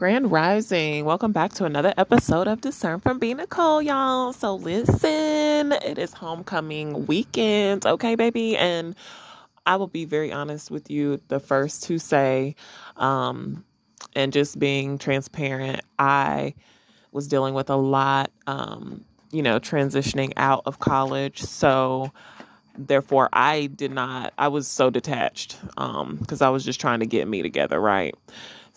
Grand Rising. Welcome back to another episode of Discern from B Nicole, y'all. So listen, it is homecoming weekend, okay, baby? And I will be very honest with you, the first to say, um, and just being transparent, I was dealing with a lot, um, you know, transitioning out of college. So therefore I did not I was so detached um because I was just trying to get me together, right?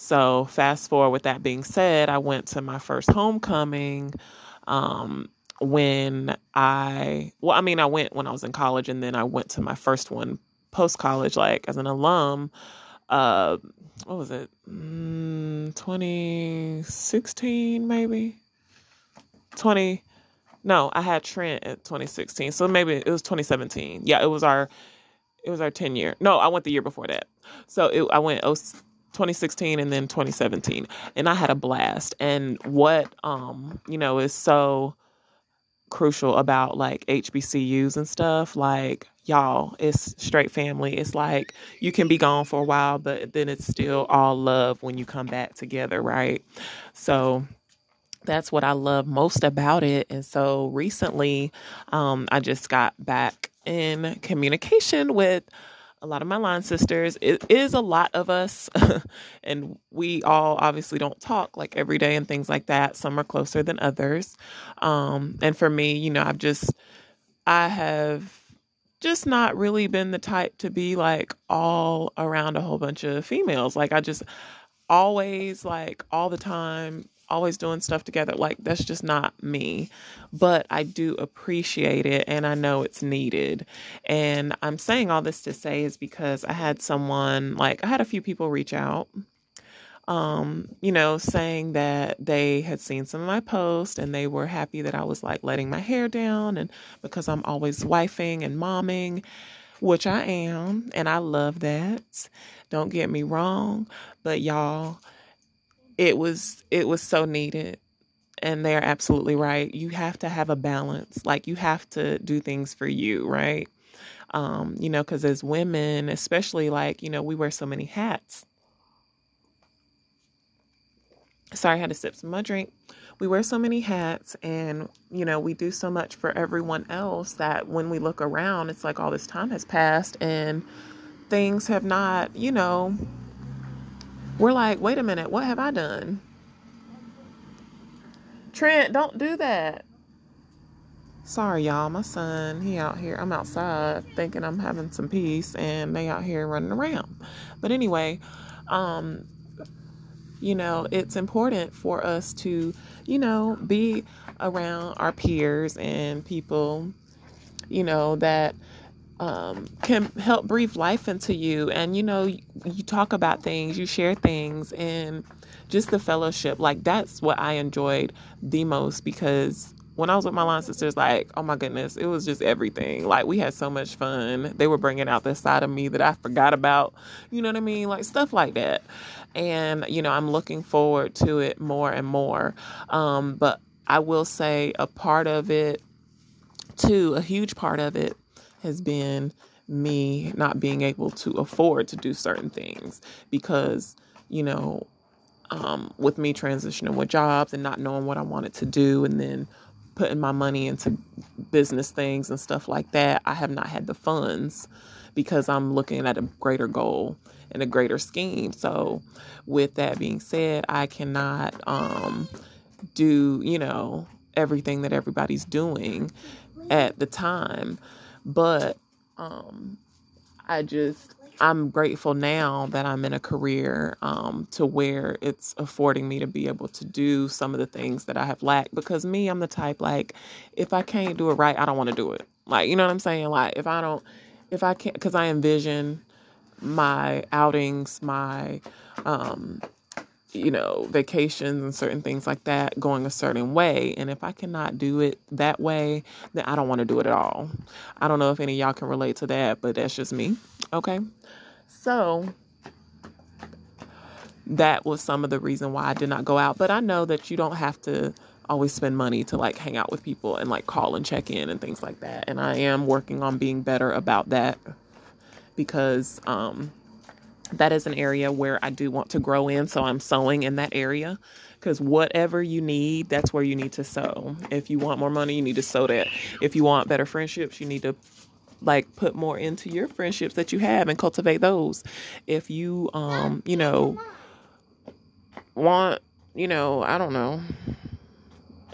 So, fast forward with that being said, I went to my first homecoming um, when I, well, I mean, I went when I was in college and then I went to my first one post college, like as an alum. Uh, what was it? Mm, 2016, maybe? 20. No, I had Trent at 2016. So maybe it was 2017. Yeah, it was our it was our 10 year. No, I went the year before that. So it, I went 2016 and then 2017 and i had a blast. And what um you know is so crucial about like hbcus and stuff like y'all it's straight family. It's like you can be gone for a while but then it's still all love when you come back together right? So that's what i love most about it. And so recently um i just got back in communication with a lot of my line sisters. It is a lot of us, and we all obviously don't talk like every day and things like that. Some are closer than others. Um, and for me, you know, I've just, I have just not really been the type to be like all around a whole bunch of females. Like, I just always, like, all the time, always doing stuff together. Like, that's just not me. But I do appreciate it and I know it's needed. And I'm saying all this to say is because I had someone, like, I had a few people reach out. Um, you know, saying that they had seen some of my posts and they were happy that I was like letting my hair down and because I'm always wifing and momming, which I am, and I love that. Don't get me wrong, but y'all, it was it was so needed. And they're absolutely right. You have to have a balance. Like you have to do things for you right? Um you know because as women especially like you know we wear so many hats. Sorry i had to sip some my drink. We wear so many hats and you know we do so much for everyone else that when we look around it's like all this time has passed and things have not you know we're like, wait a minute, what have I done? Trent, don't do that. Sorry, y'all. My son, he out here. I'm outside thinking I'm having some peace, and they out here running around. But anyway, um, you know, it's important for us to, you know, be around our peers and people, you know, that um, can help breathe life into you. And you know, you, you talk about things, you share things, and just the fellowship. Like that's what I enjoyed the most because when I was with my line sisters, like, oh my goodness, it was just everything. Like, we had so much fun. They were bringing out this side of me that I forgot about. You know what I mean? Like, stuff like that. And, you know, I'm looking forward to it more and more. Um, but I will say a part of it, too, a huge part of it has been me not being able to afford to do certain things because, you know, um, with me transitioning with jobs and not knowing what I wanted to do and then putting my money into business things and stuff like that, I have not had the funds because I'm looking at a greater goal and a greater scheme. So, with that being said, I cannot um, do, you know, everything that everybody's doing at the time. But um, I just I'm grateful now that I'm in a career um, to where it's affording me to be able to do some of the things that I have lacked. Because me, I'm the type like if I can't do it right, I don't want to do it. Like you know what I'm saying? Like if I don't, if I can't, because I envision my outings, my um, you know, vacations and certain things like that going a certain way. And if I cannot do it that way, then I don't want to do it at all. I don't know if any y'all can relate to that, but that's just me. Okay. So that was some of the reason why I did not go out. But I know that you don't have to always spend money to like hang out with people and like call and check in and things like that. And I am working on being better about that because um that is an area where I do want to grow in. So I'm sowing in that area because whatever you need, that's where you need to sow. If you want more money, you need to sow that. If you want better friendships, you need to like put more into your friendships that you have and cultivate those. If you um, you know, want, you know, I don't know,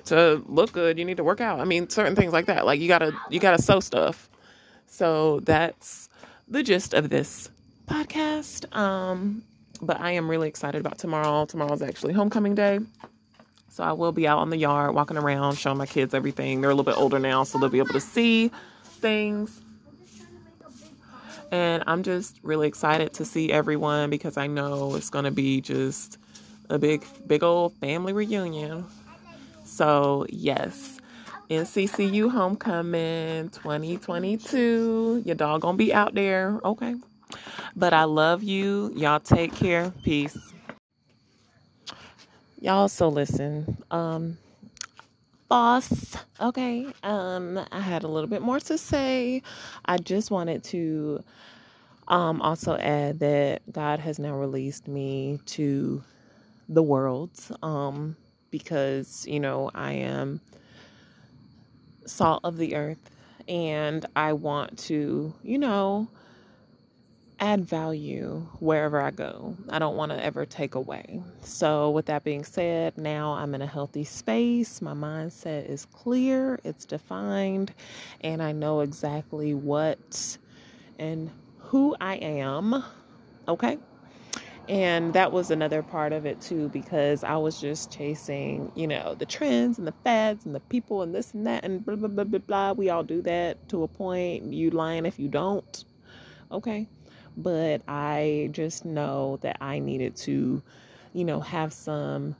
to look good, you need to work out. I mean, certain things like that. Like you gotta you gotta sow stuff. So that's the gist of this podcast. Um, but I am really excited about tomorrow. Tomorrow's actually homecoming day. So I will be out on the yard walking around, showing my kids everything. They're a little bit older now, so they'll be able to see things. And I'm just really excited to see everyone because I know it's going to be just a big, big old family reunion. So, yes, NCCU Homecoming 2022. Your dog gonna be out there. Okay. But I love you. Y'all take care. Peace. Y'all so listen. Um boss. Okay. Um I had a little bit more to say. I just wanted to um also add that God has now released me to the world um because, you know, I am salt of the earth and I want to, you know, add value wherever I go. I don't want to ever take away. So, with that being said, now I'm in a healthy space. My mindset is clear, it's defined, and I know exactly what and who I am. Okay. And that was another part of it too, because I was just chasing, you know, the trends and the fads and the people and this and that and blah, blah, blah, blah, blah. We all do that to a point. You lying if you don't. Okay but I just know that I needed to, you know, have some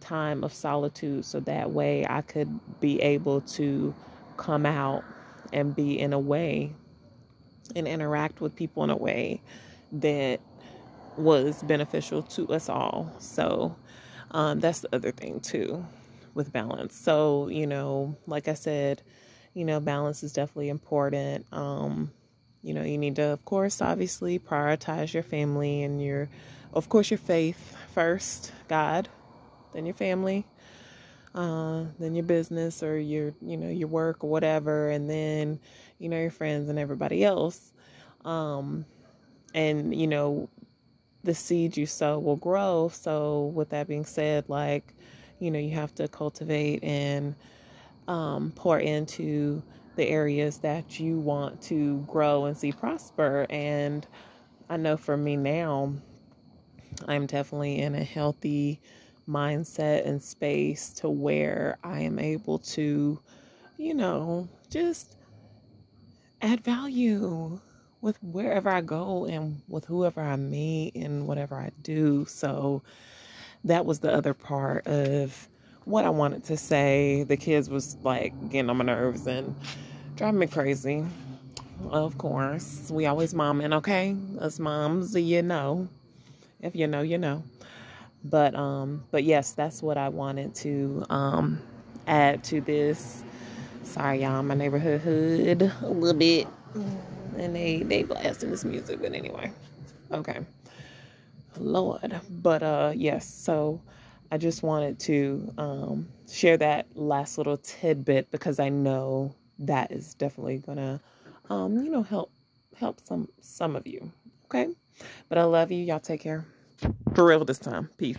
time of solitude so that way I could be able to come out and be in a way and interact with people in a way that was beneficial to us all. So um, that's the other thing too with balance. So, you know, like I said, you know, balance is definitely important. Um, you know, you need to, of course, obviously prioritize your family and your, of course, your faith first, God, then your family, uh, then your business or your, you know, your work or whatever, and then, you know, your friends and everybody else. Um, and, you know, the seed you sow will grow. So, with that being said, like, you know, you have to cultivate and um, pour into the areas that you want to grow and see prosper. And I know for me now, I'm definitely in a healthy mindset and space to where I am able to, you know, just add value with wherever I go and with whoever I meet and whatever I do. So that was the other part of what I wanted to say. The kids was like getting on my nerves and driving me crazy. Of course, we always momming, okay? Us moms, you know. If you know, you know. But um, but yes, that's what I wanted to um add to this. Sorry, y'all, my neighborhood hood a little bit, and they they blasting this music. But anyway, okay. Lord, but uh, yes. So I just wanted to um, share that last little tidbit because I know that is definitely gonna, um, you know, help help some some of you. Okay, but I love you. Y'all take care. For real this time. Peace.